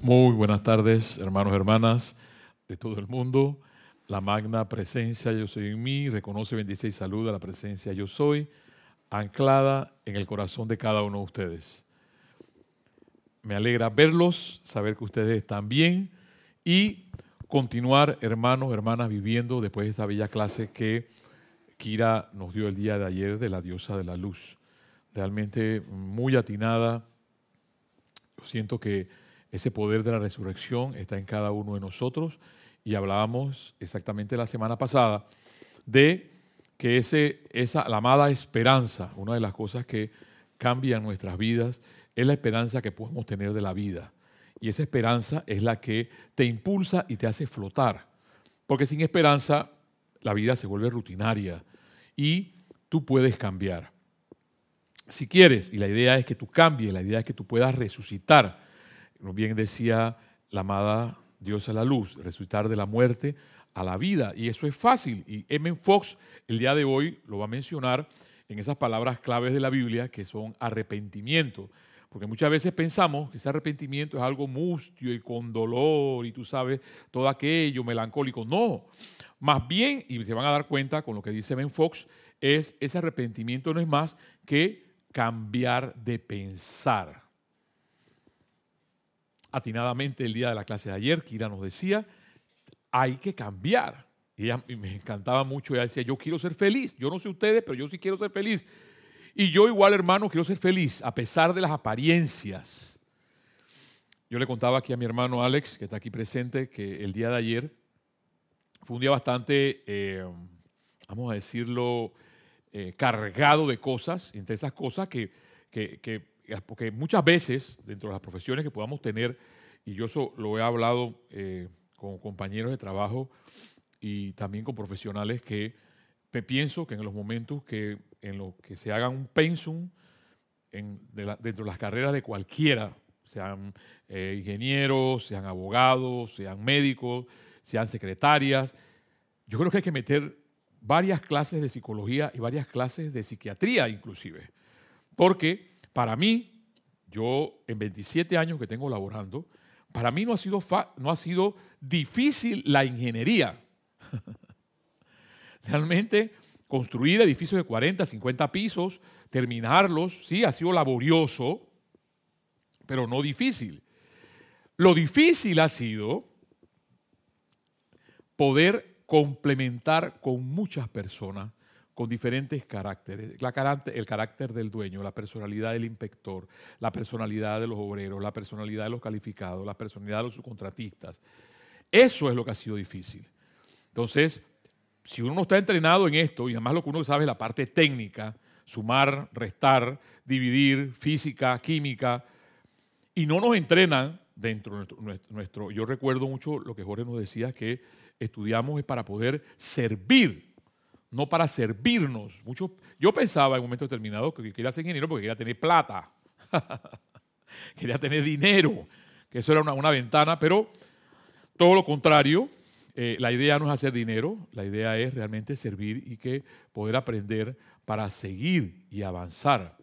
Muy buenas tardes, hermanos y hermanas de todo el mundo. La magna presencia Yo Soy en mí reconoce, bendice y saluda la presencia Yo Soy, anclada en el corazón de cada uno de ustedes. Me alegra verlos, saber que ustedes están bien y continuar, hermanos, hermanas, viviendo después de esta bella clase que Kira nos dio el día de ayer de la diosa de la luz. Realmente muy atinada. Yo siento que ese poder de la resurrección está en cada uno de nosotros y hablábamos exactamente la semana pasada de que ese, esa, la amada esperanza, una de las cosas que cambian nuestras vidas, es la esperanza que podemos tener de la vida. Y esa esperanza es la que te impulsa y te hace flotar. Porque sin esperanza la vida se vuelve rutinaria y tú puedes cambiar. Si quieres, y la idea es que tú cambies, la idea es que tú puedas resucitar bien decía la amada Dios a la luz, resucitar de la muerte a la vida. Y eso es fácil. Y M. Fox el día de hoy lo va a mencionar en esas palabras claves de la Biblia que son arrepentimiento. Porque muchas veces pensamos que ese arrepentimiento es algo mustio y con dolor y tú sabes, todo aquello melancólico. No, más bien, y se van a dar cuenta con lo que dice Ben Fox, es ese arrepentimiento no es más que cambiar de pensar atinadamente el día de la clase de ayer, Kira nos decía, hay que cambiar. Y, ella, me encantaba mucho, ella decía, yo quiero ser feliz, yo no sé ustedes, pero yo sí quiero ser feliz. Y yo igual, hermano, quiero ser feliz, a pesar de las apariencias. Yo le contaba aquí a mi hermano Alex, que está aquí presente, que el día de ayer fue un día bastante, eh, vamos a decirlo, eh, cargado de cosas, entre esas cosas que, que, que porque muchas veces dentro de las profesiones que podamos tener, y yo eso lo he hablado eh, con compañeros de trabajo y también con profesionales que pienso que en los momentos que en los que se hagan un pensum dentro de las carreras de cualquiera, sean eh, ingenieros, sean abogados, sean médicos, sean secretarias, yo creo que hay que meter varias clases de psicología y varias clases de psiquiatría inclusive, porque para mí, yo en 27 años que tengo laborando, para mí no ha sido, no ha sido difícil la ingeniería. Realmente construir edificios de 40, 50 pisos, terminarlos, sí, ha sido laborioso, pero no difícil. Lo difícil ha sido poder complementar con muchas personas con diferentes caracteres. el carácter del dueño, la personalidad del inspector, la personalidad de los obreros, la personalidad de los calificados, la personalidad de los subcontratistas. Eso es lo que ha sido difícil. Entonces, si uno no está entrenado en esto, y además lo que uno sabe es la parte técnica, sumar, restar, dividir, física, química, y no nos entrenan dentro de nuestro, yo recuerdo mucho lo que Jorge nos decía, que estudiamos es para poder servir no para servirnos. Mucho, yo pensaba en un momento determinado que quería ser ingeniero porque quería tener plata, quería tener dinero, que eso era una, ventana, pero todo lo contrario, eh, la idea no es hacer dinero, la idea es realmente servir y que poder aprender para seguir y avanzar.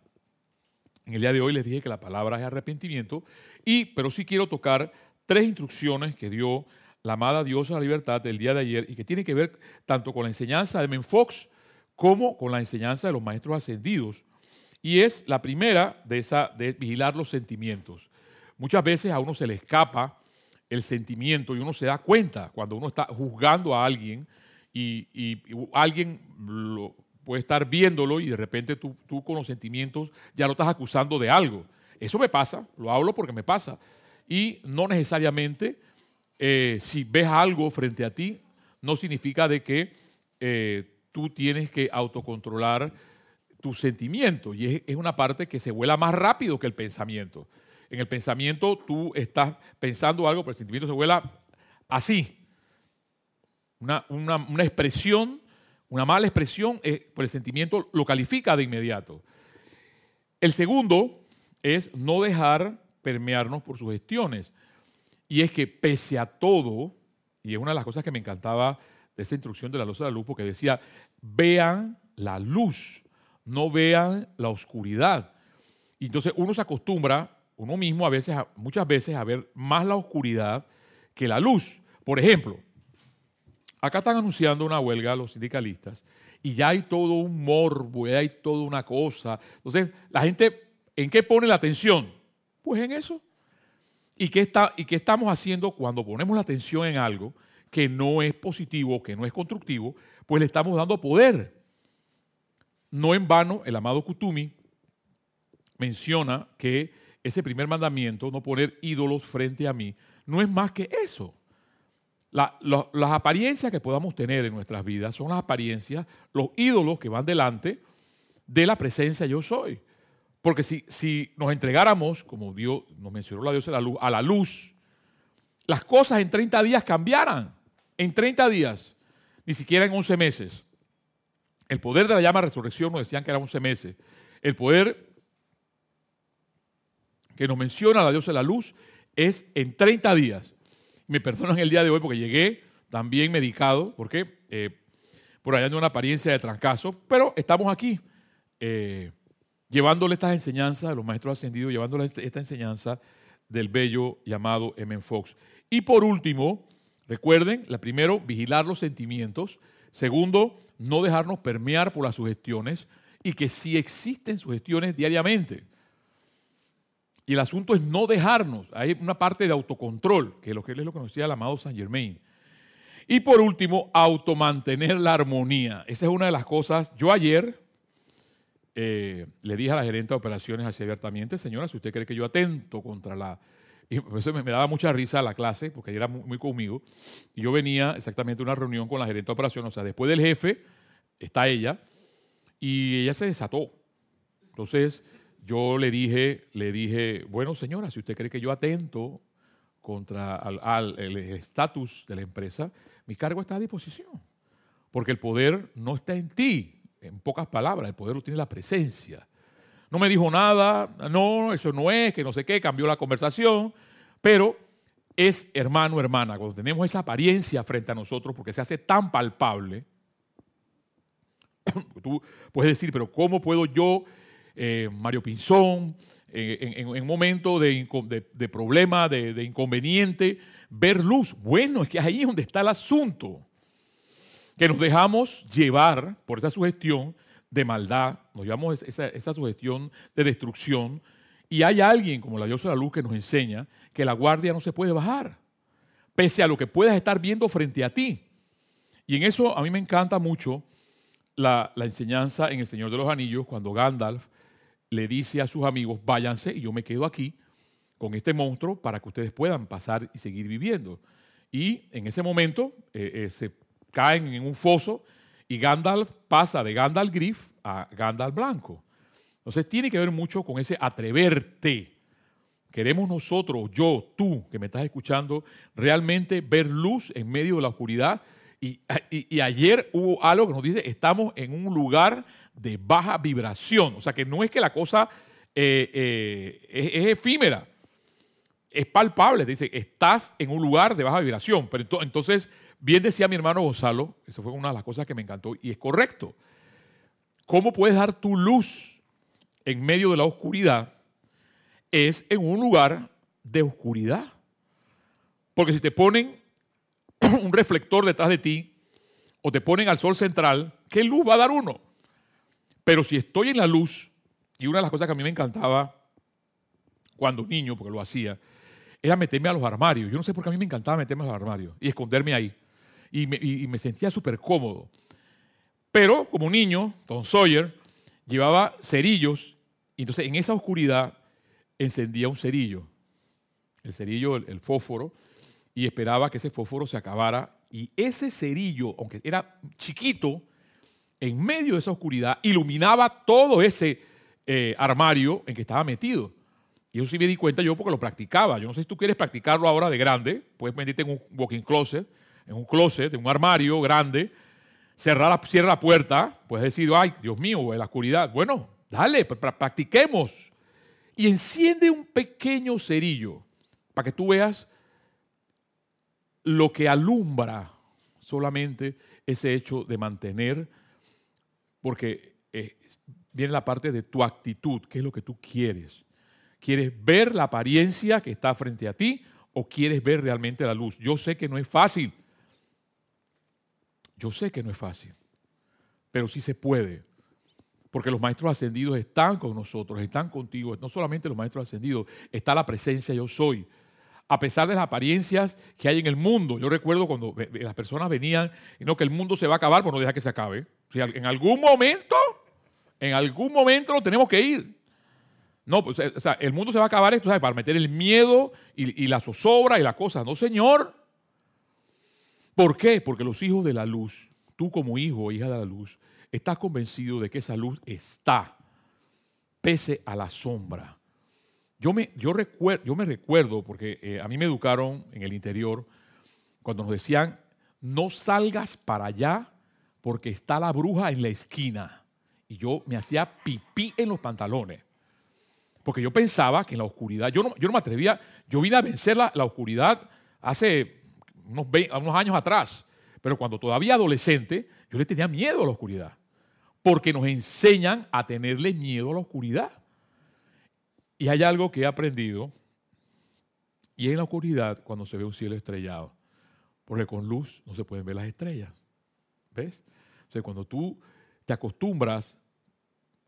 En el día de hoy les dije que la palabra es arrepentimiento, y, pero sí quiero tocar tres instrucciones que dio la amada diosa de la libertad del día de ayer y que tiene que ver tanto con la enseñanza de Menfox como con la enseñanza de los maestros ascendidos. Y es la primera de esa de vigilar los sentimientos. Muchas veces a uno se le escapa el sentimiento y uno se da cuenta cuando uno está juzgando a alguien y, alguien puede estar viéndolo y de repente tú, tú con los sentimientos ya lo estás acusando de algo. Eso me pasa, lo hablo porque me pasa. Y no necesariamente eh, si ves algo frente a ti, no significa de que eh, tú tienes que autocontrolar tus sentimientos. Y es, una parte que se vuela más rápido que el pensamiento. En el pensamiento tú estás pensando algo, pero el sentimiento se vuela así. Una, expresión, una mala expresión, eh, el sentimiento lo califica de inmediato. El segundo es no dejar permearnos por sugestiones. Y es que pese a todo, y es una de las cosas que me encantaba de esta instrucción de la luz de la luz, porque decía, vean la luz, no vean la oscuridad. Y entonces uno se acostumbra, uno mismo a veces, muchas veces, a ver más la oscuridad que la luz. Por ejemplo, acá están anunciando una huelga los sindicalistas y ya hay todo un morbo, hay toda una cosa. Entonces, la gente, ¿en qué pone la atención? Pues en eso. ¿Y qué, está, ¿Y qué estamos haciendo cuando ponemos la atención en algo que no es positivo, que no es constructivo? Pues le estamos dando poder. No en vano, el amado Kutumi menciona que ese primer mandamiento, no poner ídolos frente a mí, no es más que eso. las apariencias que podamos tener en nuestras vidas son las apariencias, los ídolos que van delante de la presencia yo soy. Porque si, si nos entregáramos, como Dios nos mencionó la Dios a la luz, a la luz, las cosas en 30 días cambiaran. En 30 días, ni siquiera en 11 meses. El poder de la llama resurrección nos decían que era 11 meses. El poder que nos menciona la diosa de la luz es en 30 días. Me perdonan el día de hoy porque llegué también medicado, porque eh, por allá no una apariencia de trancazo, pero estamos aquí. Eh, llevándole estas enseñanzas de los maestros ascendidos, llevándole este, esta enseñanza del bello llamado M. Fox. Y por último, recuerden, la primero, vigilar los sentimientos. Segundo, no dejarnos permear por las sugestiones y que sí existen sugestiones diariamente. Y el asunto es no dejarnos. Hay una parte de autocontrol, que es lo que es lo que nos decía el amado Saint Germain. Y por último, automantener la armonía. Esa es una de las cosas. Yo ayer, eh, le dije a la gerente de operaciones así abiertamente, señora, si usted cree que yo atento contra la... Y eso me, daba mucha risa la clase, porque ella era muy, conmigo. Y yo venía exactamente a una reunión con la gerente de operaciones, o sea, después del jefe está ella, y ella se desató. Entonces, yo le dije, le dije, bueno, señora, si usted cree que yo atento contra el estatus de la empresa, mi cargo está a disposición. Porque el poder no está en ti, en pocas palabras, el poder lo tiene la presencia. No me dijo nada, no, eso no es, que no sé qué, cambió la conversación, pero es hermano, hermana, cuando tenemos esa apariencia frente a nosotros, porque se hace tan palpable, tú puedes decir, pero ¿cómo puedo yo, eh, Mario Pinzón, en, un momento de, problema, de inconveniente, ver luz? Bueno, es que ahí es donde está el asunto que nos dejamos llevar por esa sugestión de maldad, nos llevamos esa, esa sugestión de destrucción, y hay alguien como la diosa de la luz que nos enseña que la guardia no se puede bajar, pese a lo que puedas estar viendo frente a ti. Y en eso a mí me encanta mucho la, la enseñanza en El Señor de los Anillos, cuando Gandalf le dice a sus amigos, váyanse y yo me quedo aquí con este monstruo para que ustedes puedan pasar y seguir viviendo. Y en ese momento eh, eh, se caen en un foso y Gandalf pasa de Gandalf Griff a Gandalf Blanco. Entonces tiene que ver mucho con ese atreverte. Queremos nosotros, yo, tú que me estás escuchando, realmente ver luz en medio de la oscuridad. Y, ayer hubo algo que nos dice, estamos en un lugar de baja vibración. O sea que no es que la cosa eh, eh, es, efímera, es palpable. Dice, estás en un lugar de baja vibración. Pero entonces Bien decía mi hermano Gonzalo, esa fue una de las cosas que me encantó y es correcto. ¿Cómo puedes dar tu luz en medio de la oscuridad? Es en un lugar de oscuridad. Porque si te ponen un reflector detrás de ti o te ponen al sol central, ¿qué luz va a dar uno? Pero si estoy en la luz, y una de las cosas que a mí me encantaba cuando niño, porque lo hacía, era meterme a los armarios. Yo no sé por qué a mí me encantaba meterme a los armarios y esconderme ahí y me, sentía súper cómodo. Pero como niño, Tom Sawyer llevaba cerillos y entonces en esa oscuridad encendía un cerillo, el cerillo, el, fósforo, y esperaba que ese fósforo se acabara. Y ese cerillo, aunque era chiquito, en medio de esa oscuridad, iluminaba todo ese eh, armario en que estaba metido. Y eso sí me di cuenta yo porque lo practicaba. Yo no sé si tú quieres practicarlo ahora de grande, puedes meterte en un walking closet en un closet, en un armario grande, cerrar cierra la puerta, puedes decir, ay, Dios mío, en la oscuridad. Bueno, dale, practiquemos. Y enciende un pequeño cerillo para que tú veas lo que alumbra solamente ese hecho de mantener, porque eh, viene la parte de tu actitud, qué es lo que tú quieres. ¿Quieres ver la apariencia que está frente a ti o quieres ver realmente la luz? Yo sé que no es fácil. Yo sé que no es fácil, pero sí se puede. Porque los maestros ascendidos están con nosotros, están contigo. No solamente los maestros ascendidos, está la presencia yo soy. A pesar de las apariencias que hay en el mundo. Yo recuerdo cuando las personas venían, y no que el mundo se va a acabar, pues no deja que se acabe. en algún momento, en algún momento lo tenemos que ir. No, pues, o sea, el mundo se va a acabar esto, ¿sabes? Para meter el miedo y, la zozobra y la cosa. No, Señor. ¿Por qué? Porque los hijos de la luz, tú como hijo o hija de la luz, estás convencido de que esa luz está, pese a la sombra. Yo me, yo recuerdo, yo me recuerdo, porque eh, a mí me educaron en el interior, cuando nos decían, no salgas para allá porque está la bruja en la esquina. Y yo me hacía pipí en los pantalones. Porque yo pensaba que en la oscuridad, yo no, yo no me atrevía, yo vine a vencer la, oscuridad hace unos, unos años atrás, pero cuando todavía adolescente, yo le tenía miedo a la oscuridad, porque nos enseñan a tenerle miedo a la oscuridad. Y hay algo que he aprendido, y es en la oscuridad cuando se ve un cielo estrellado, porque con luz no se pueden ver las estrellas. ¿Ves? O sea, cuando tú te acostumbras,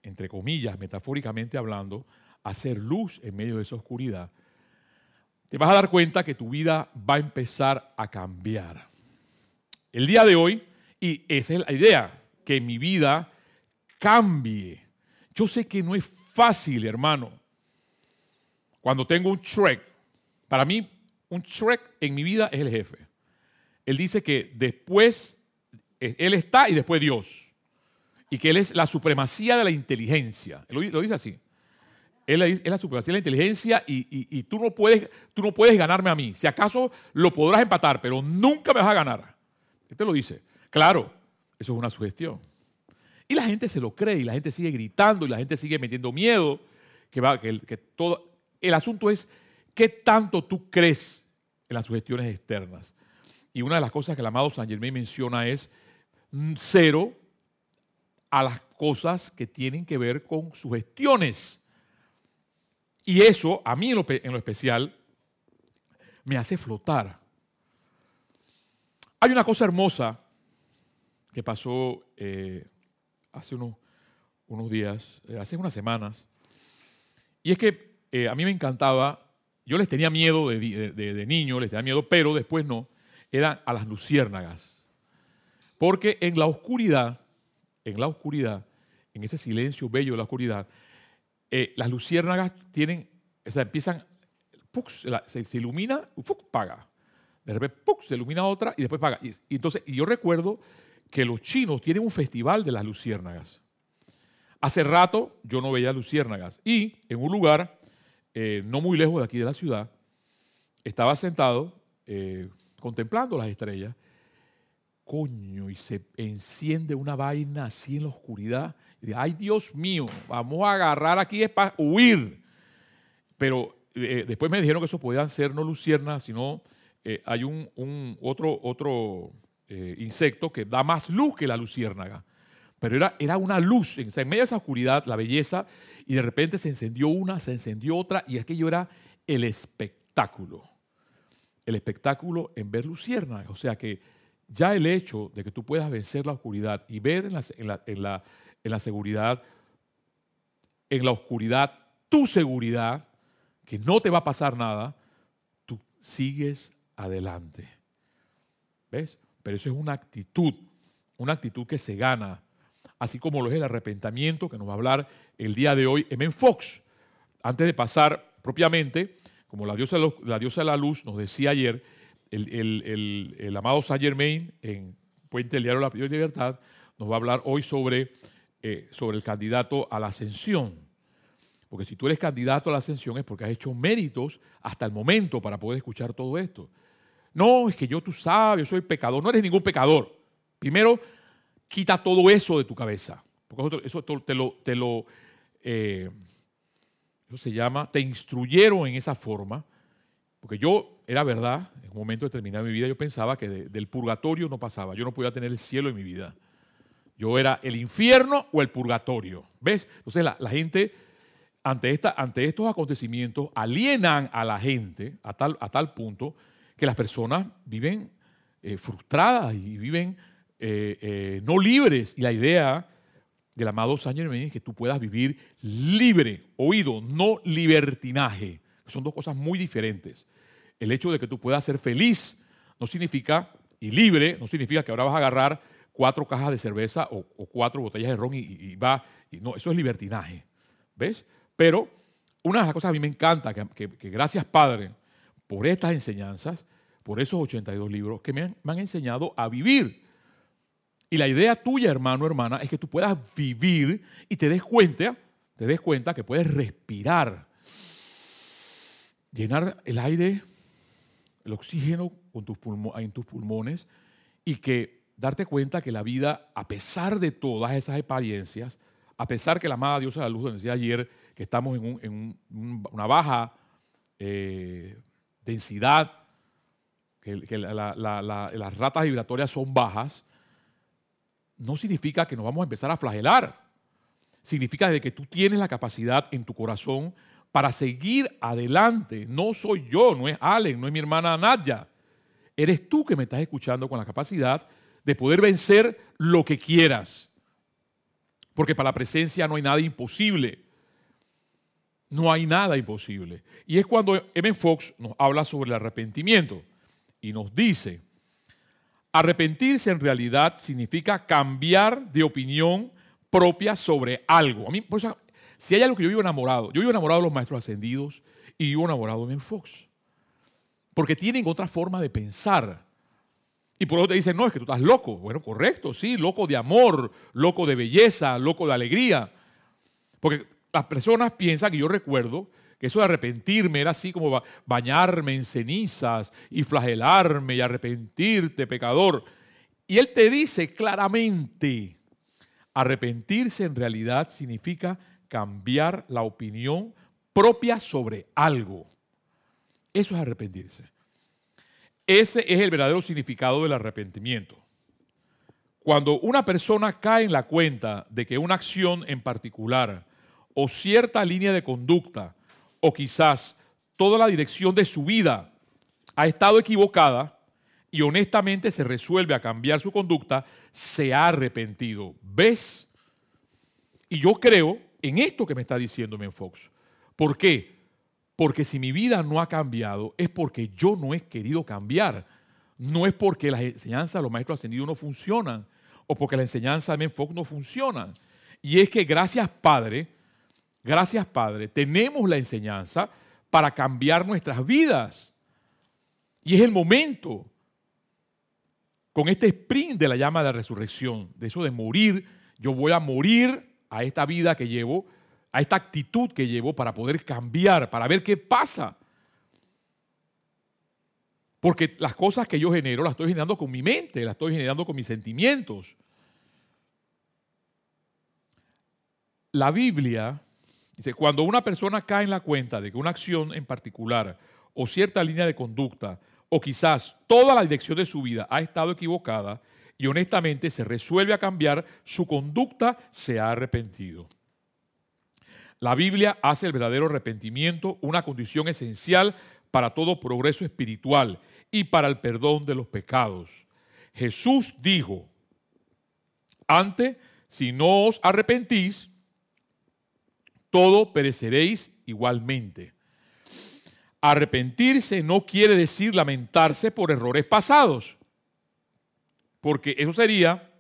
entre comillas, metafóricamente hablando, hacer luz en medio de esa oscuridad, te vas a dar cuenta que tu vida va a empezar a cambiar. El día de hoy, y esa es la idea, que mi vida cambie. Yo sé que no es fácil, hermano. Cuando tengo un Shrek, para mí un Shrek en mi vida es el jefe. Él dice que después, Él está y después Dios. Y que Él es la supremacía de la inteligencia. Lo dice así. Él es la supremacía de la inteligencia y, tú, no puedes, tú no puedes ganarme a mí. Si acaso lo podrás empatar, pero nunca me vas a ganar. Este lo dice. Claro, eso es una sugestión. Y la gente se lo cree y la gente sigue gritando y la gente sigue metiendo miedo. Que va, que, todo, el asunto es qué tanto tú crees en las sugestiones externas. Y una de las cosas que el amado San Germain menciona es cero a las cosas que tienen que ver con sugestiones. Y eso, a mí en lo, especial, me hace flotar. Hay una cosa hermosa que pasó eh, hace unos, unos días, eh, hace unas semanas, y es que eh, a mí me encantaba, yo les tenía miedo de, de, niño, les tenía miedo, pero después no, eran a las luciérnagas. Porque en la oscuridad, en la oscuridad, en ese silencio bello de la oscuridad, eh, las luciérnagas tienen, o sea, empiezan, se, ilumina, paga. De repente, se ilumina otra y después paga. Y, entonces, y yo recuerdo que los chinos tienen un festival de las luciérnagas. Hace rato yo no veía luciérnagas y en un lugar eh, no muy lejos de aquí de la ciudad estaba sentado eh, contemplando las estrellas. Coño, y se enciende una vaina así en la oscuridad ay Dios mío, vamos a agarrar aquí es para huir. Pero eh, después me dijeron que eso podían ser no luciernas, sino eh, hay un, otro, otro eh, insecto que da más luz que la luciérnaga. Pero era, era una luz, en medio de esa oscuridad, la belleza, y de repente se encendió una, se encendió otra, y aquello era el espectáculo. El espectáculo en ver luciérnagas. O sea que ya el hecho de que tú puedas vencer la oscuridad y ver en la en la seguridad, en la oscuridad, tu seguridad, que no te va a pasar nada, tú sigues adelante. ¿Ves? Pero eso es una actitud, una actitud que se gana, así como lo es el arrepentimiento que nos va a hablar el día de hoy M. Fox. Antes de pasar propiamente, como la diosa, la diosa de la luz nos decía ayer, el, amado Saint Germain en Puente del Diario la Libertad nos va a hablar hoy sobre eh, sobre el candidato a la ascensión. Porque si tú eres candidato a la ascensión es porque has hecho méritos hasta el momento para poder escuchar todo esto. No, es que yo tú sabes, yo soy pecador. No eres ningún pecador. Primero, quita todo eso de tu cabeza. Porque eso te lo, te lo eh, eso se llama, te instruyeron en esa forma. Porque yo, era verdad, en un momento determinado de mi vida yo pensaba que del purgatorio no pasaba. Yo no podía tener el cielo en mi vida. Yo era el infierno o el purgatorio. ¿Ves? Entonces la, gente ante, esta, ante estos acontecimientos alienan a la gente a tal, a tal punto que las personas viven eh, frustradas y viven eh, eh, no libres. Y la idea del amado Saint es que tú puedas vivir libre, oído, no libertinaje. Son dos cosas muy diferentes. El hecho de que tú puedas ser feliz no significa, y libre, no significa que ahora vas a agarrar cuatro cajas de cerveza o, cuatro botellas de ron y, va. Y no, eso es libertinaje. ¿Ves? Pero una de las cosas a mí me encanta, que, gracias Padre por estas enseñanzas, por esos 82 libros que me han, enseñado a vivir. Y la idea tuya, hermano, hermana, es que tú puedas vivir y te des cuenta, te des cuenta que puedes respirar, llenar el aire, el oxígeno con tus en tus pulmones y que darte cuenta que la vida, a pesar de todas esas experiencias, a pesar que la amada Dios de la luz nos decía ayer que estamos en, una baja eh, densidad, que, las ratas vibratorias son bajas, no significa que nos vamos a empezar a flagelar. Significa que tú tienes la capacidad en tu corazón para seguir adelante. No soy yo, no es Allen, no es mi hermana Nadia. Eres tú que me estás escuchando con la capacidad de poder vencer lo que quieras. Porque para la presencia no hay nada imposible. No hay nada imposible. Y es cuando Evan Fox nos habla sobre el arrepentimiento y nos dice, arrepentirse en realidad significa cambiar de opinión propia sobre algo. A mí, si hay algo que yo vivo enamorado, yo vivo enamorado de los maestros ascendidos y vivo enamorado de Evan Fox. Porque tienen otra forma de pensar. Y por eso te dicen, no, es que tú estás loco. Bueno, correcto, sí, loco de amor, loco de belleza, loco de alegría. Porque las personas piensan que yo recuerdo que eso de arrepentirme era así como bañarme en cenizas y flagelarme y arrepentirte, pecador. Y él te dice claramente, arrepentirse en realidad significa cambiar la opinión propia sobre algo. Eso es arrepentirse. Ese es el verdadero significado del arrepentimiento. Cuando una persona cae en la cuenta de que una acción en particular o cierta línea de conducta o quizás toda la dirección de su vida ha estado equivocada y honestamente se resuelve a cambiar su conducta, se ha arrepentido. ¿Ves? Y yo creo en esto que me está diciendo Fox. ¿Por qué? Porque si mi vida no ha cambiado, es porque yo no he querido cambiar. No es porque las enseñanzas de los maestros ascendidos no funcionan o porque la enseñanza de Menfox no funciona. Y es que gracias Padre, gracias Padre, tenemos la enseñanza para cambiar nuestras vidas. Y es el momento, con este sprint de la llama de la resurrección, de eso de morir, yo voy a morir a esta vida que llevo a esta actitud que llevo para poder cambiar, para ver qué pasa. Porque las cosas que yo genero las estoy generando con mi mente, las estoy generando con mis sentimientos. La Biblia dice, cuando una persona cae en la cuenta de que una acción en particular o cierta línea de conducta o quizás toda la dirección de su vida ha estado equivocada y honestamente se resuelve a cambiar, su conducta se ha arrepentido. La Biblia hace el verdadero arrepentimiento una condición esencial para todo progreso espiritual y para el perdón de los pecados. Jesús dijo, antes, si no os arrepentís, todo pereceréis igualmente. Arrepentirse no quiere decir lamentarse por errores pasados, porque eso sería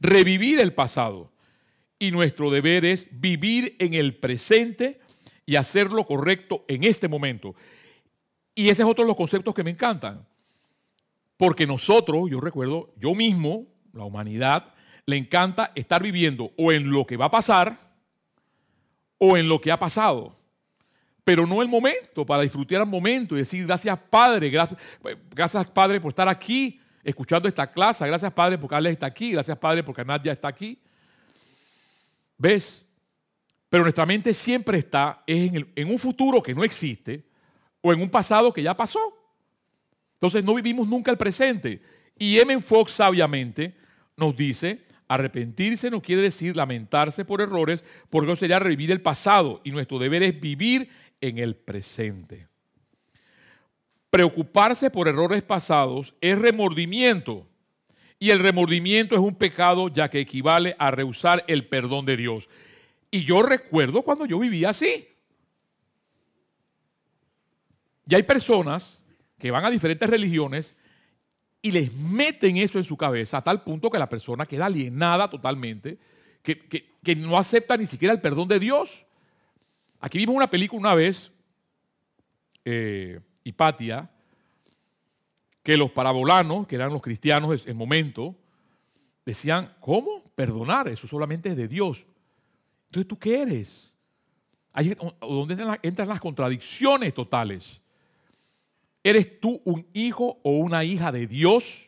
revivir el pasado y nuestro deber es vivir en el presente y hacer lo correcto en este momento. Y ese es otro de los conceptos que me encantan. Porque nosotros, yo recuerdo, yo mismo, la humanidad, le encanta estar viviendo o en lo que va a pasar o en lo que ha pasado. Pero no el momento, para disfrutar el momento y decir gracias Padre, gracias, gracias Padre por estar aquí escuchando esta clase, gracias Padre porque Alex está aquí, gracias Padre porque Nadia está aquí. ¿Ves? Pero nuestra mente siempre está en, en, un futuro que no existe o en un pasado que ya pasó. Entonces no vivimos nunca el presente. Y M. Fox sabiamente nos dice, Arrepentirse no quiere decir lamentarse por errores, porque eso sería revivir el pasado y nuestro deber es vivir en el presente. Preocuparse por errores pasados es remordimiento y el remordimiento es un pecado ya que equivale a rehusar el perdón de Dios. Y yo recuerdo cuando yo vivía así. Y hay personas que van a diferentes religiones y les meten eso en su cabeza a tal punto que la persona queda alienada totalmente, que, no acepta ni siquiera el perdón de Dios. Aquí vimos una película una vez, eh, Hipatia, que los parabolanos, que eran los cristianos en el momento, decían, ¿cómo? Perdonar, eso solamente es de Dios. Entonces, ¿tú qué eres? Ahí donde entran las contradicciones totales. ¿Eres tú un hijo o una hija de Dios?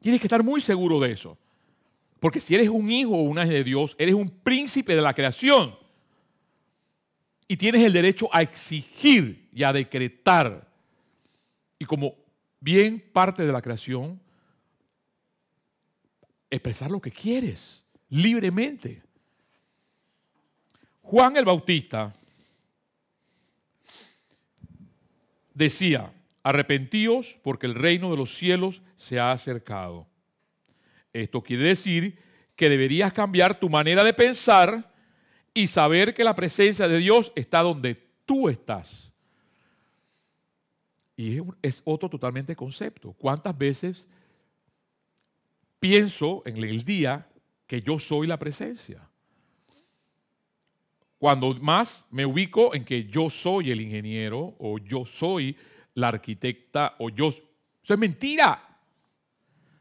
Tienes que estar muy seguro de eso. Porque si eres un hijo o una hija de Dios, eres un príncipe de la creación. Y tienes el derecho a exigir y a decretar. Y como bien parte de la creación, expresar lo que quieres libremente. Juan el Bautista decía, arrepentíos porque el reino de los cielos se ha acercado. Esto quiere decir que deberías cambiar tu manera de pensar y saber que la presencia de Dios está donde tú estás. Y es otro totalmente concepto. ¿Cuántas veces pienso en el día que yo soy la presencia? Cuando más me ubico en que yo soy el ingeniero o yo soy la arquitecta o yo... Eso es mentira.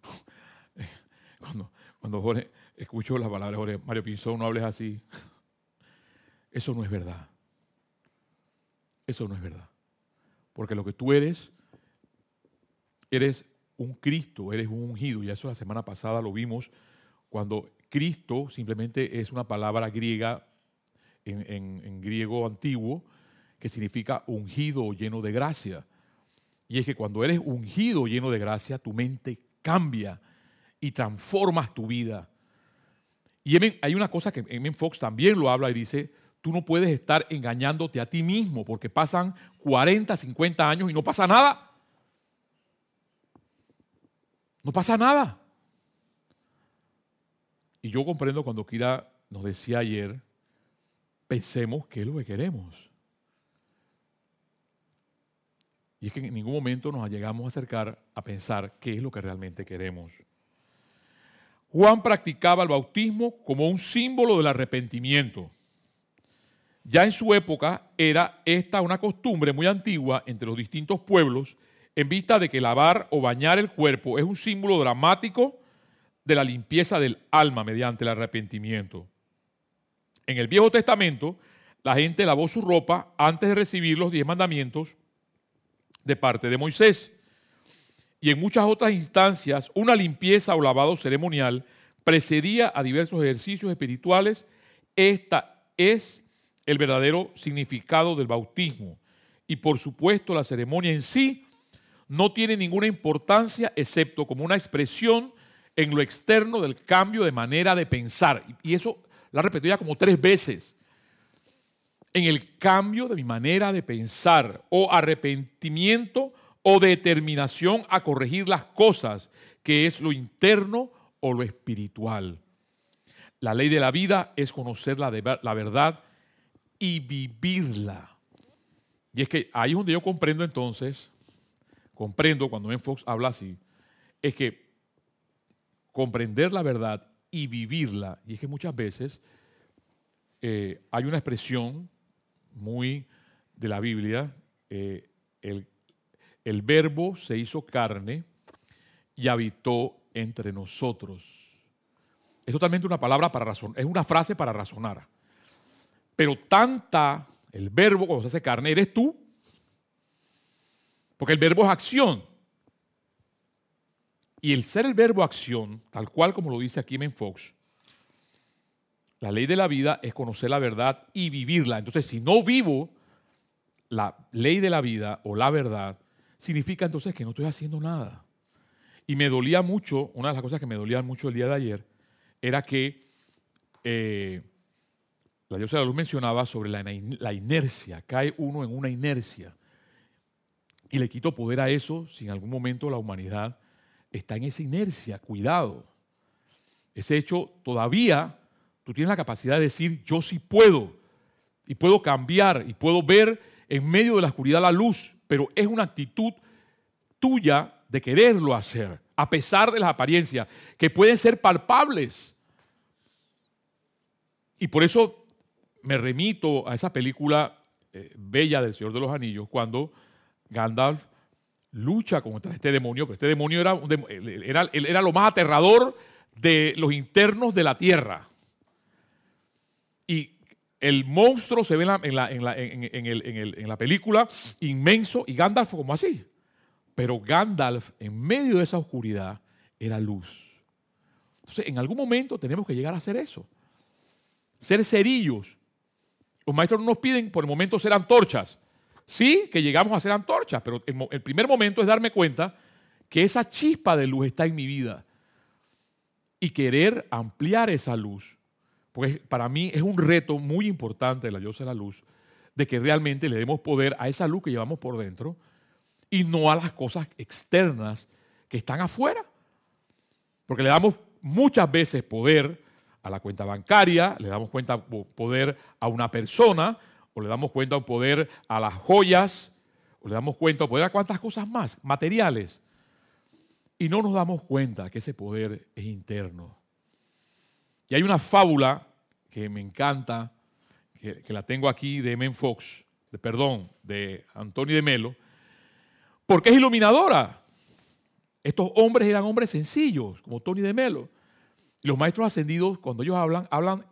Cuando, cuando Jorge, escucho las palabras Jorge, Mario Pinzón, no hables así. Eso no es verdad. Eso no es verdad. Porque lo que tú eres, eres un Cristo, eres un ungido. Y eso la semana pasada lo vimos cuando Cristo simplemente es una palabra griega en, griego antiguo que significa ungido o lleno de gracia. Y es que cuando eres ungido o lleno de gracia, tu mente cambia y transformas tu vida. Y hay una cosa que M. Fox también lo habla y dice, tú no puedes estar engañándote a ti mismo porque pasan 40, 50 años y no pasa nada. No pasa nada. Y yo comprendo cuando Kira nos decía ayer pensemos qué es lo que queremos. Y es que en ningún momento nos llegamos a acercar a pensar qué es lo que realmente queremos. Juan practicaba el bautismo como un símbolo del arrepentimiento. Ya en su época era esta una costumbre muy antigua entre los distintos pueblos en vista de que lavar o bañar el cuerpo es un símbolo dramático de la limpieza del alma mediante el arrepentimiento. En el Viejo Testamento, la gente lavó su ropa antes de recibir los diez mandamientos de parte de Moisés. Y en muchas otras instancias, una limpieza o lavado ceremonial precedía a diversos ejercicios espirituales. Esta es el verdadero significado del bautismo. Y por supuesto, la ceremonia en sí no tiene ninguna importancia excepto como una expresión en lo externo del cambio de manera de pensar. Y eso la repetido ya como tres veces. En el cambio de mi manera de pensar o arrepentimiento o determinación a corregir las cosas, que es lo interno o lo espiritual. La ley de la vida es conocer la, la verdad y vivirla. Y es que ahí es donde yo comprendo entonces, comprendo cuando Ben Fox habla así, es que comprender la verdad y vivirla. Y es que muchas veces eh, hay una expresión muy de la Biblia, eh, el, el verbo se hizo carne y habitó entre nosotros. Es totalmente una palabra para razonar, es una frase para razonar. Pero tanta el verbo cuando se hace carne eres tú, porque el verbo es acción. Y el ser el verbo acción, tal cual como lo dice aquí en Fox, la ley de la vida es conocer la verdad y vivirla. Entonces, si no vivo la ley de la vida o la verdad, significa entonces que no estoy haciendo nada. Y me dolía mucho, una de las cosas que me dolía mucho el día de ayer, era que eh, la diosa de la luz mencionaba sobre la, inercia, cae uno en una inercia. Y le quito poder a eso si en algún momento la humanidad está en esa inercia. Cuidado. Ese hecho todavía tú tienes la capacidad de decir yo sí puedo y puedo cambiar y puedo ver en medio de la oscuridad la luz, pero es una actitud tuya de quererlo hacer, a pesar de las apariencias, que pueden ser palpables. Y por eso me remito a esa película eh, bella del Señor de los Anillos, cuando Gandalf lucha contra este demonio, pero este demonio era, era, lo más aterrador de los internos de la tierra. Y el monstruo se ve en la, en la, película inmenso y Gandalf como así. Pero Gandalf, en medio de esa oscuridad, era luz. Entonces, en algún momento tenemos que llegar a hacer eso. Ser cerillos. Los maestros no nos piden por el momento ser antorchas. Sí, que llegamos a ser antorchas, pero el primer momento es darme cuenta que esa chispa de luz está en mi vida y querer ampliar esa luz. Porque para mí es un reto muy importante de la diosa de la luz, de que realmente le demos poder a esa luz que llevamos por dentro y no a las cosas externas que están afuera. Porque le damos muchas veces poder a la cuenta bancaria, le damos cuenta poder a una persona, o le damos cuenta poder a las joyas, o le damos cuenta poder a cuántas cosas más, materiales. Y no nos damos cuenta que ese poder es interno. Y hay una fábula que me encanta, que, la tengo aquí de Men Fox, de, perdón, de Antonio de Melo, porque es iluminadora. Estos hombres eran hombres sencillos, como Tony de Melo. Los maestros ascendidos, cuando ellos hablan, hablan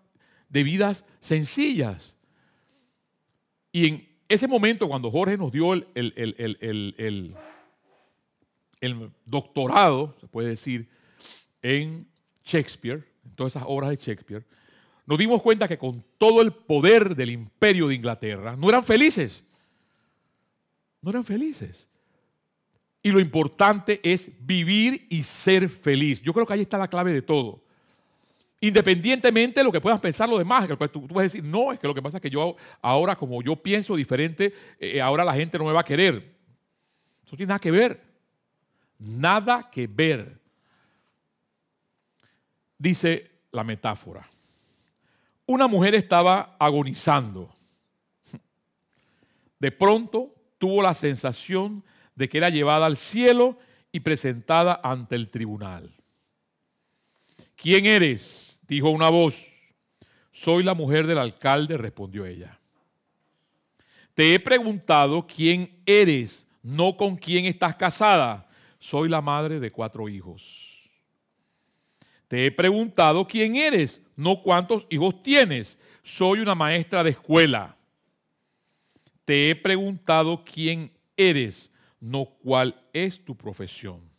de vidas sencillas. Y en ese momento, cuando Jorge nos dio el, el doctorado, se puede decir, en Shakespeare, en todas esas obras de Shakespeare, nos dimos cuenta que con todo el poder del imperio de Inglaterra, no eran felices. No eran felices. Y lo importante es vivir y ser feliz. Yo creo que ahí está la clave de todo. Independientemente de lo que puedas pensar los demás, que tú, puedes decir, no, es que lo que pasa es que yo ahora, como yo pienso diferente, eh, ahora la gente no me va a querer. Eso tiene nada que ver. Nada que ver. Dice la metáfora. Una mujer estaba agonizando. De pronto tuvo la sensación de que era llevada al cielo y presentada ante el tribunal. ¿Quién eres? Dijo una voz. Soy la mujer del alcalde, respondió ella. Te he preguntado quién eres, no con quién estás casada. Soy la madre de cuatro hijos. Te he preguntado quién eres, no cuántos hijos tienes. Soy una maestra de escuela. Te he preguntado quién eres, no cuál es tu profesión.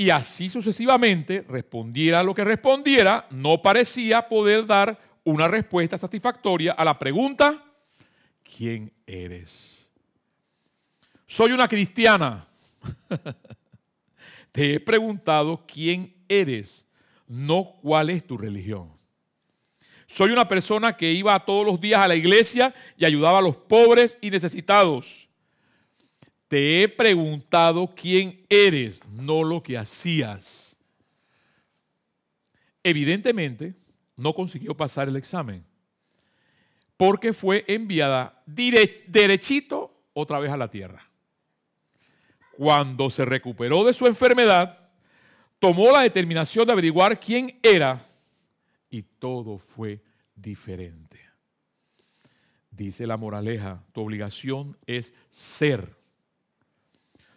Y así sucesivamente, respondiera lo que respondiera, no parecía poder dar una respuesta satisfactoria a la pregunta, ¿quién eres? Soy una cristiana. Te he preguntado quién eres, no cuál es tu religión. Soy una persona que iba todos los días a la iglesia y ayudaba a los pobres y necesitados. Te he preguntado quién eres, no lo que hacías. Evidentemente, no consiguió pasar el examen porque fue enviada derechito otra vez a la tierra. Cuando se recuperó de su enfermedad, tomó la determinación de averiguar quién era y todo fue diferente. Dice la moraleja, tu obligación es ser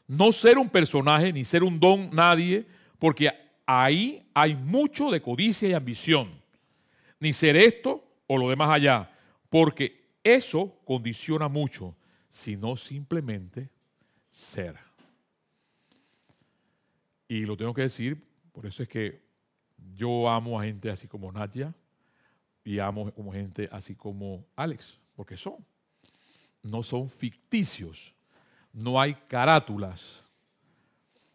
no ser un personaje ni ser un don nadie, porque ahí hay mucho de codicia y ambición. Ni ser esto o lo demás allá, porque eso condiciona mucho, sino simplemente ser. Y lo tengo que decir, por eso es que yo amo a gente así como Nadia y amo como gente así como Alex, porque son. No son ficticios, no hay carátulas.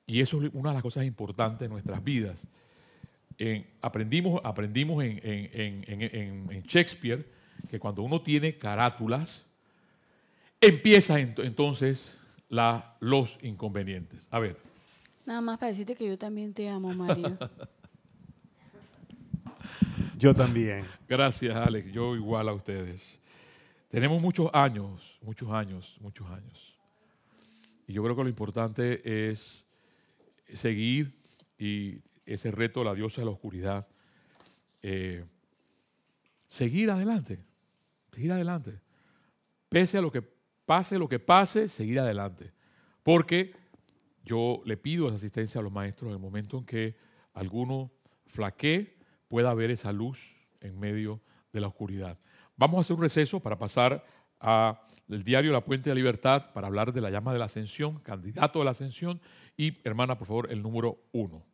Y eso es una de las cosas importantes de nuestras vidas. aprendimos aprendimos en, Shakespeare que cuando uno tiene carátulas, empieza entonces la, los inconvenientes. A ver. Nada más para decirte que yo también te amo, Mario. yo también. Gracias, Alex. Yo igual a ustedes. Tenemos muchos años, muchos años, muchos años. Y yo creo que lo importante es seguir y ese reto, la diosa de la oscuridad, eh, seguir adelante, seguir adelante. Pese a lo que pase, lo que pase, seguir adelante. Porque yo le pido esa asistencia a los maestros en el momento en que alguno flaquee, pueda ver esa luz en medio de la oscuridad. Vamos a hacer un receso para pasar a el diario La Puente de Libertad para hablar de la llama de la ascensión, candidato de la ascensión. Y, hermana, por favor, el número uno.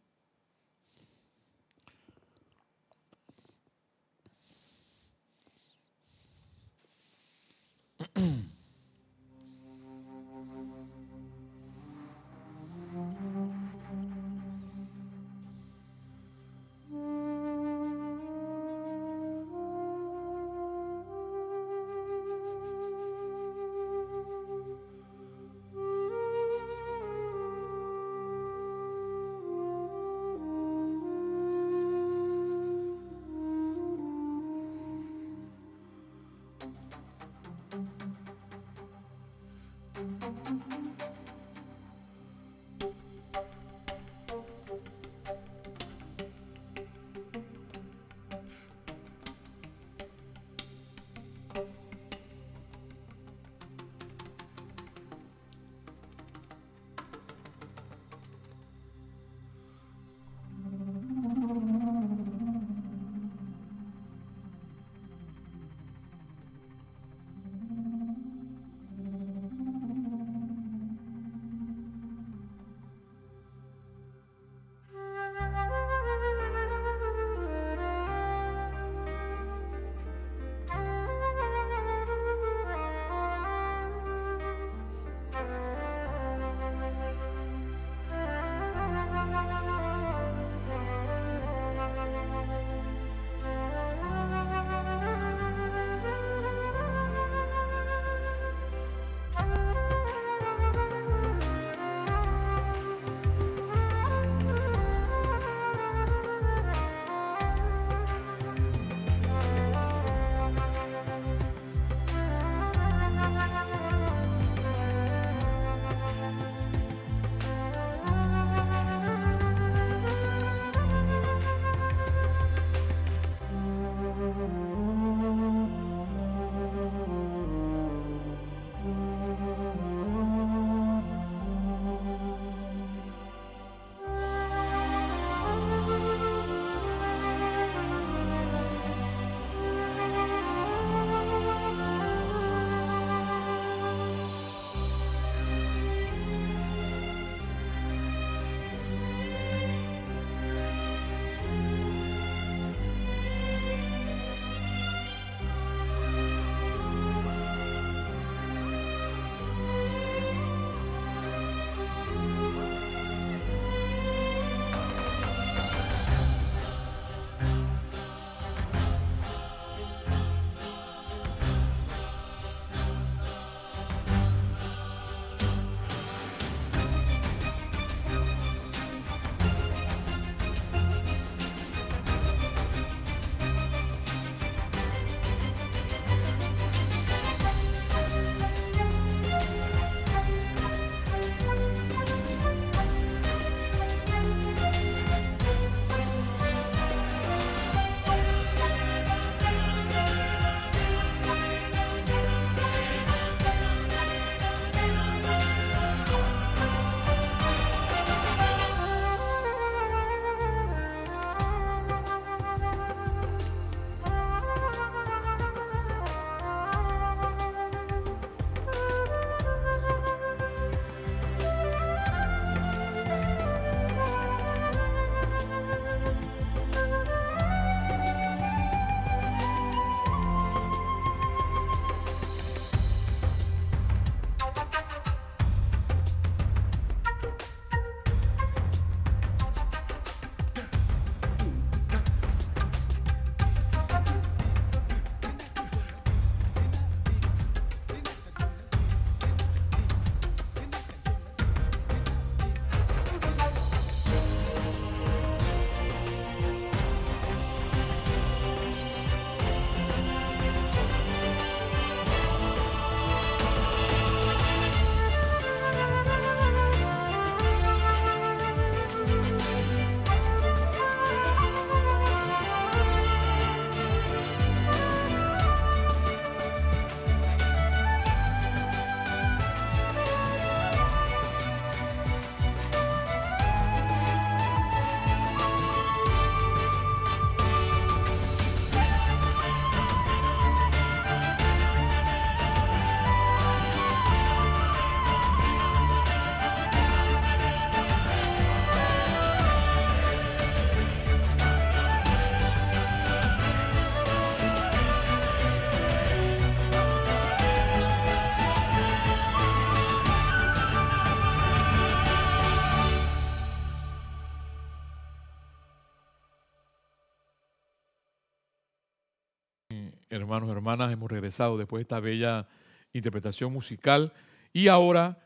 Hermanos, hermanas, hemos regresado después de esta bella interpretación musical y ahora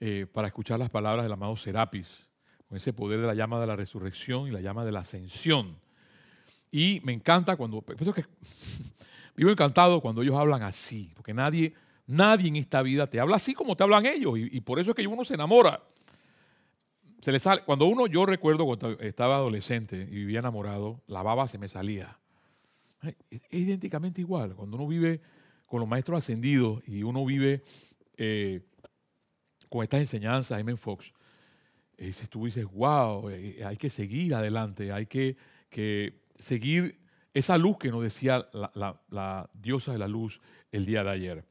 eh, para escuchar las palabras del amado Serapis, con ese poder de la llama de la resurrección y la llama de la ascensión. Y me encanta cuando, por que vivo encantado cuando ellos hablan así, porque nadie, nadie en esta vida te habla así como te hablan ellos, y, y por eso es que uno se enamora. Se le sale, cuando uno, yo recuerdo cuando estaba adolescente y vivía enamorado, la baba se me salía. Es idénticamente igual. Cuando uno vive con los maestros ascendidos y uno vive eh, con estas enseñanzas, M. Fox, eh, tú dices, wow, eh, hay que seguir adelante, hay que, seguir esa luz que nos decía la, la diosa de la luz el día de ayer.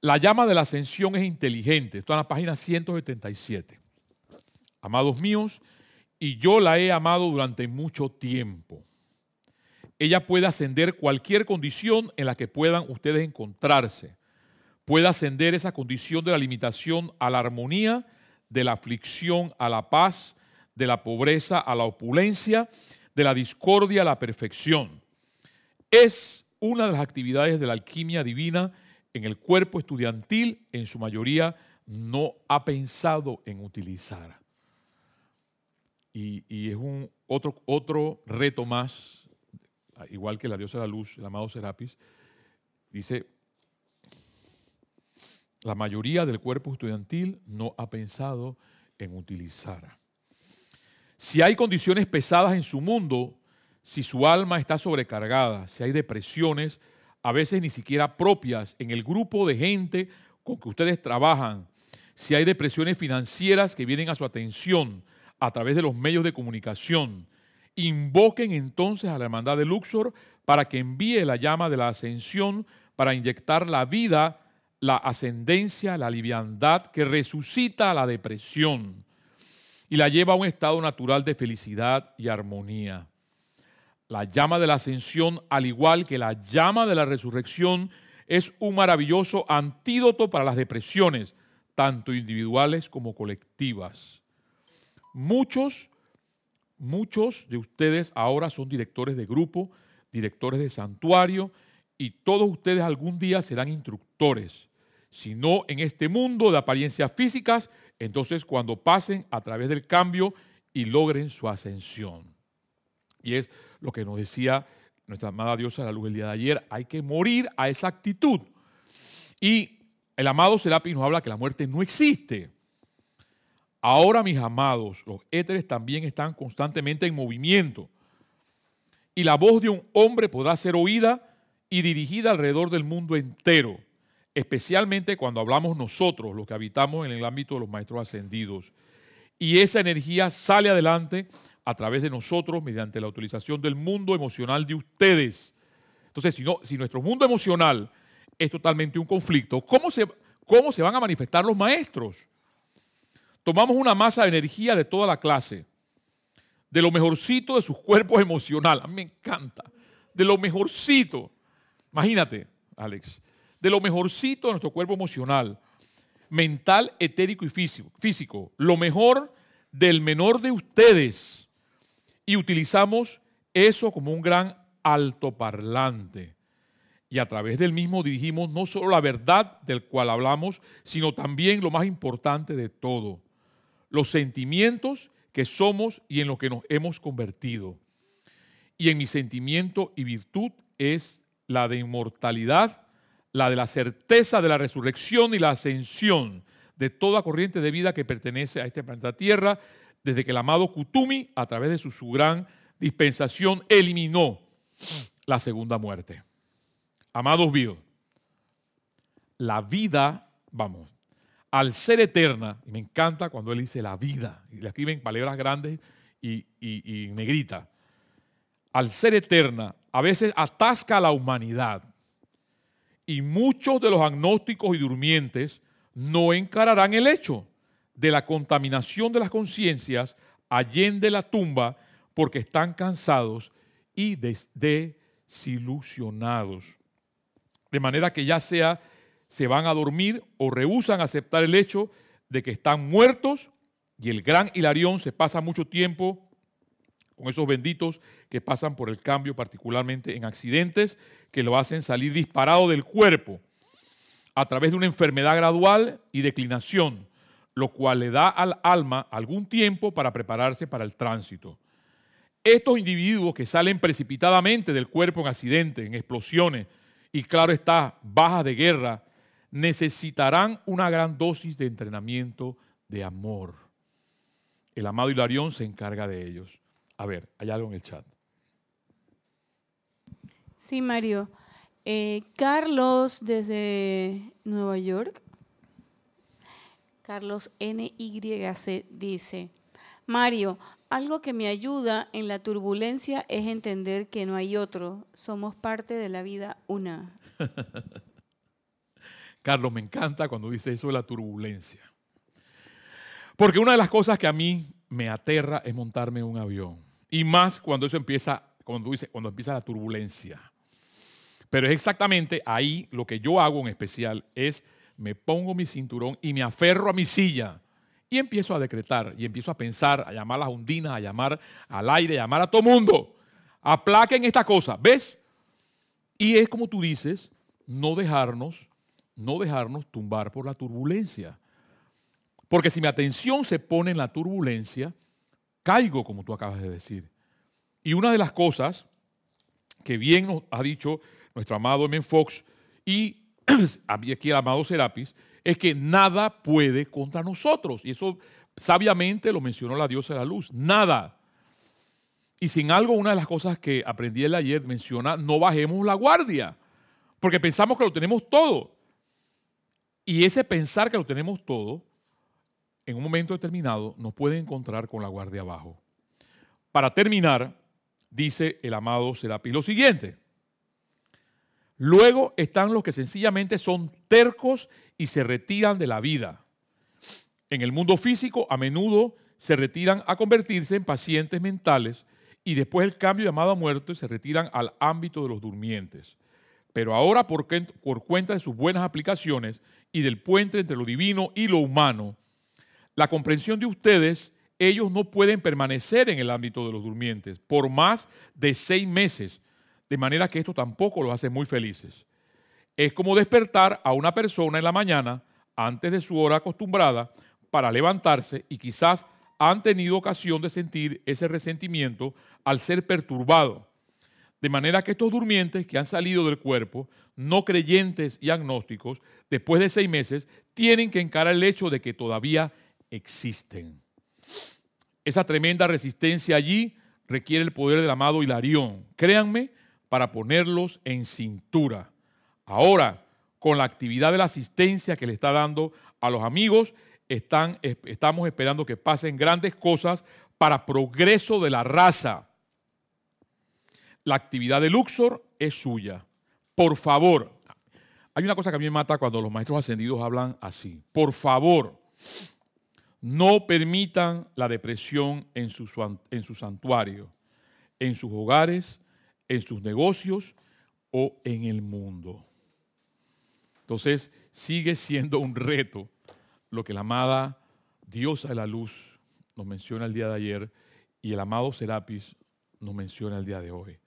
La llama de la ascensión es inteligente. Esto en la página 177. Amados míos, y yo la he amado durante mucho tiempo ella puede ascender cualquier condición en la que puedan ustedes encontrarse. Puede ascender esa condición de la limitación a la armonía, de la aflicción a la paz, de la pobreza a la opulencia, de la discordia a la perfección. Es una de las actividades de la alquimia divina en el cuerpo estudiantil, en su mayoría, no ha pensado en utilizar. Y, es un otro, otro reto más igual que la diosa de la luz, el amado Serapis, dice, la mayoría del cuerpo estudiantil no ha pensado en utilizar. Si hay condiciones pesadas en su mundo, si su alma está sobrecargada, si hay depresiones, a veces ni siquiera propias en el grupo de gente con que ustedes trabajan, si hay depresiones financieras que vienen a su atención a través de los medios de comunicación, Invoquen entonces a la hermandad de Luxor para que envíe la llama de la ascensión para inyectar la vida, la ascendencia, la liviandad que resucita la depresión y la lleva a un estado natural de felicidad y armonía. La llama de la ascensión, al igual que la llama de la resurrección, es un maravilloso antídoto para las depresiones, tanto individuales como colectivas. Muchos Muchos de ustedes ahora son directores de grupo, directores de santuario y todos ustedes algún día serán instructores. Si no en este mundo de apariencias físicas, entonces cuando pasen a través del cambio y logren su ascensión. Y es lo que nos decía nuestra amada diosa la luz el día de ayer, hay que morir a esa actitud. Y el amado Serapi nos habla que la muerte no existe. Ahora, mis amados, los éteres también están constantemente en movimiento. Y la voz de un hombre podrá ser oída y dirigida alrededor del mundo entero, especialmente cuando hablamos nosotros, los que habitamos en el ámbito de los maestros ascendidos. Y esa energía sale adelante a través de nosotros mediante la utilización del mundo emocional de ustedes. Entonces, si, no, si nuestro mundo emocional es totalmente un conflicto, ¿cómo se, ¿cómo se van a manifestar los maestros? Tomamos una masa de energía de toda la clase, de lo mejorcito de sus cuerpos emocionales. A mí me encanta. De lo mejorcito. Imagínate, Alex. De lo mejorcito de nuestro cuerpo emocional, mental, etérico y físico. físico lo mejor del menor de ustedes. Y utilizamos eso como un gran altoparlante. Y a través del mismo dirigimos no solo la verdad del cual hablamos, sino también lo más importante de todo, los sentimientos que somos y en lo que nos hemos convertido. Y en mi sentimiento y virtud es la de inmortalidad, la de la certeza de la resurrección y la ascensión de toda corriente de vida que pertenece a este planeta Tierra, desde que el amado Kutumi, a través de su, su gran dispensación, eliminó la segunda muerte. Amados vivos, la vida, vamos, al ser eterna, y me encanta cuando él dice la vida, y le escriben palabras grandes y, y, negrita, al ser eterna, a veces atasca a la humanidad. Y muchos de los agnósticos y durmientes no encararán el hecho de la contaminación de las conciencias allende la tumba porque están cansados y desilusionados. De manera que ya sea se van a dormir o rehusan aceptar el hecho de que están muertos y el gran Hilarión se pasa mucho tiempo con esos benditos que pasan por el cambio, particularmente en accidentes que lo hacen salir disparado del cuerpo a través de una enfermedad gradual y declinación, lo cual le da al alma algún tiempo para prepararse para el tránsito. Estos individuos que salen precipitadamente del cuerpo en accidentes, en explosiones y claro está, bajas de guerra, necesitarán una gran dosis de entrenamiento de amor. El amado Hilarión se encarga de ellos. A ver, hay algo en el chat. Sí, Mario. Eh, Carlos desde Nueva York, Carlos NYC dice, Mario, algo que me ayuda en la turbulencia es entender que no hay otro, somos parte de la vida una. Carlos, me encanta cuando dice eso de la turbulencia. Porque una de las cosas que a mí me aterra es montarme en un avión. Y más cuando eso empieza, cuando, dice, cuando empieza la turbulencia. Pero es exactamente ahí lo que yo hago en especial, es me pongo mi cinturón y me aferro a mi silla. Y empiezo a decretar, y empiezo a pensar, a llamar a las ondinas, a llamar al aire, a llamar a todo mundo. Aplaquen esta cosa, ¿ves? Y es como tú dices, no dejarnos, no dejarnos tumbar por la turbulencia. Porque si mi atención se pone en la turbulencia, caigo, como tú acabas de decir. Y una de las cosas que bien nos ha dicho nuestro amado M. Fox y aquí el amado Serapis, es que nada puede contra nosotros. Y eso sabiamente lo mencionó la diosa de la luz. Nada. Y sin algo, una de las cosas que aprendí el ayer menciona, no bajemos la guardia. Porque pensamos que lo tenemos todo. Y ese pensar que lo tenemos todo en un momento determinado nos puede encontrar con la guardia abajo. Para terminar, dice el amado Serapis lo siguiente. Luego están los que sencillamente son tercos y se retiran de la vida. En el mundo físico a menudo se retiran a convertirse en pacientes mentales y después el cambio llamado a muerte se retiran al ámbito de los durmientes. Pero ahora por, cuenta de sus buenas aplicaciones y del puente entre lo divino y lo humano, la comprensión de ustedes, ellos no pueden permanecer en el ámbito de los durmientes por más de seis meses, de manera que esto tampoco los hace muy felices. Es como despertar a una persona en la mañana antes de su hora acostumbrada para levantarse y quizás han tenido ocasión de sentir ese resentimiento al ser perturbado. De manera que estos durmientes que han salido del cuerpo, no creyentes y agnósticos, después de seis meses, tienen que encarar el hecho de que todavía existen. Esa tremenda resistencia allí requiere el poder del amado Hilarión. Créanme, para ponerlos en cintura. Ahora, con la actividad de la asistencia que le está dando a los amigos, están, estamos esperando que pasen grandes cosas para progreso de la raza. La actividad de Luxor es suya. Por favor, hay una cosa que a mí me mata cuando los maestros ascendidos hablan así. Por favor, no permitan la depresión en su, en su santuario, en sus hogares, en sus negocios o en el mundo. Entonces, sigue siendo un reto lo que la amada diosa de la luz nos menciona el día de ayer y el amado Serapis nos menciona el día de hoy.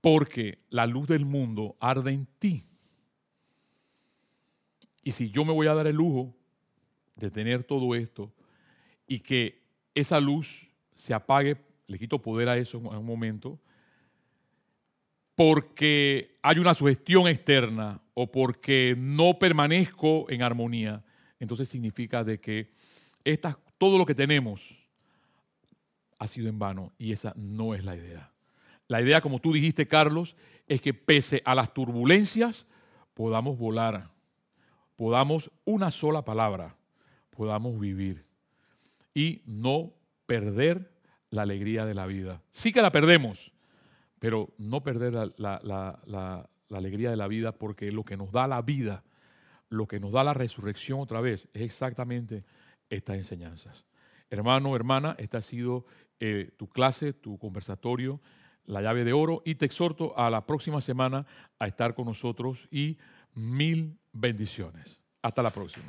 Porque la luz del mundo arde en ti. Y si yo me voy a dar el lujo de tener todo esto y que esa luz se apague, le quito poder a eso en un momento, porque hay una sugestión externa o porque no permanezco en armonía, entonces significa de que todo lo que tenemos ha sido en vano y esa no es la idea. La idea, como tú dijiste, Carlos, es que pese a las turbulencias podamos volar, podamos una sola palabra, podamos vivir y no perder la alegría de la vida. Sí que la perdemos, pero no perder la, alegría de la vida porque lo que nos da la vida, lo que nos da la resurrección otra vez, es exactamente estas enseñanzas. Hermano, hermana, esta ha sido eh, tu clase, tu conversatorio, la llave de oro, y te exhorto a la próxima semana a estar con nosotros y mil bendiciones. Hasta la próxima.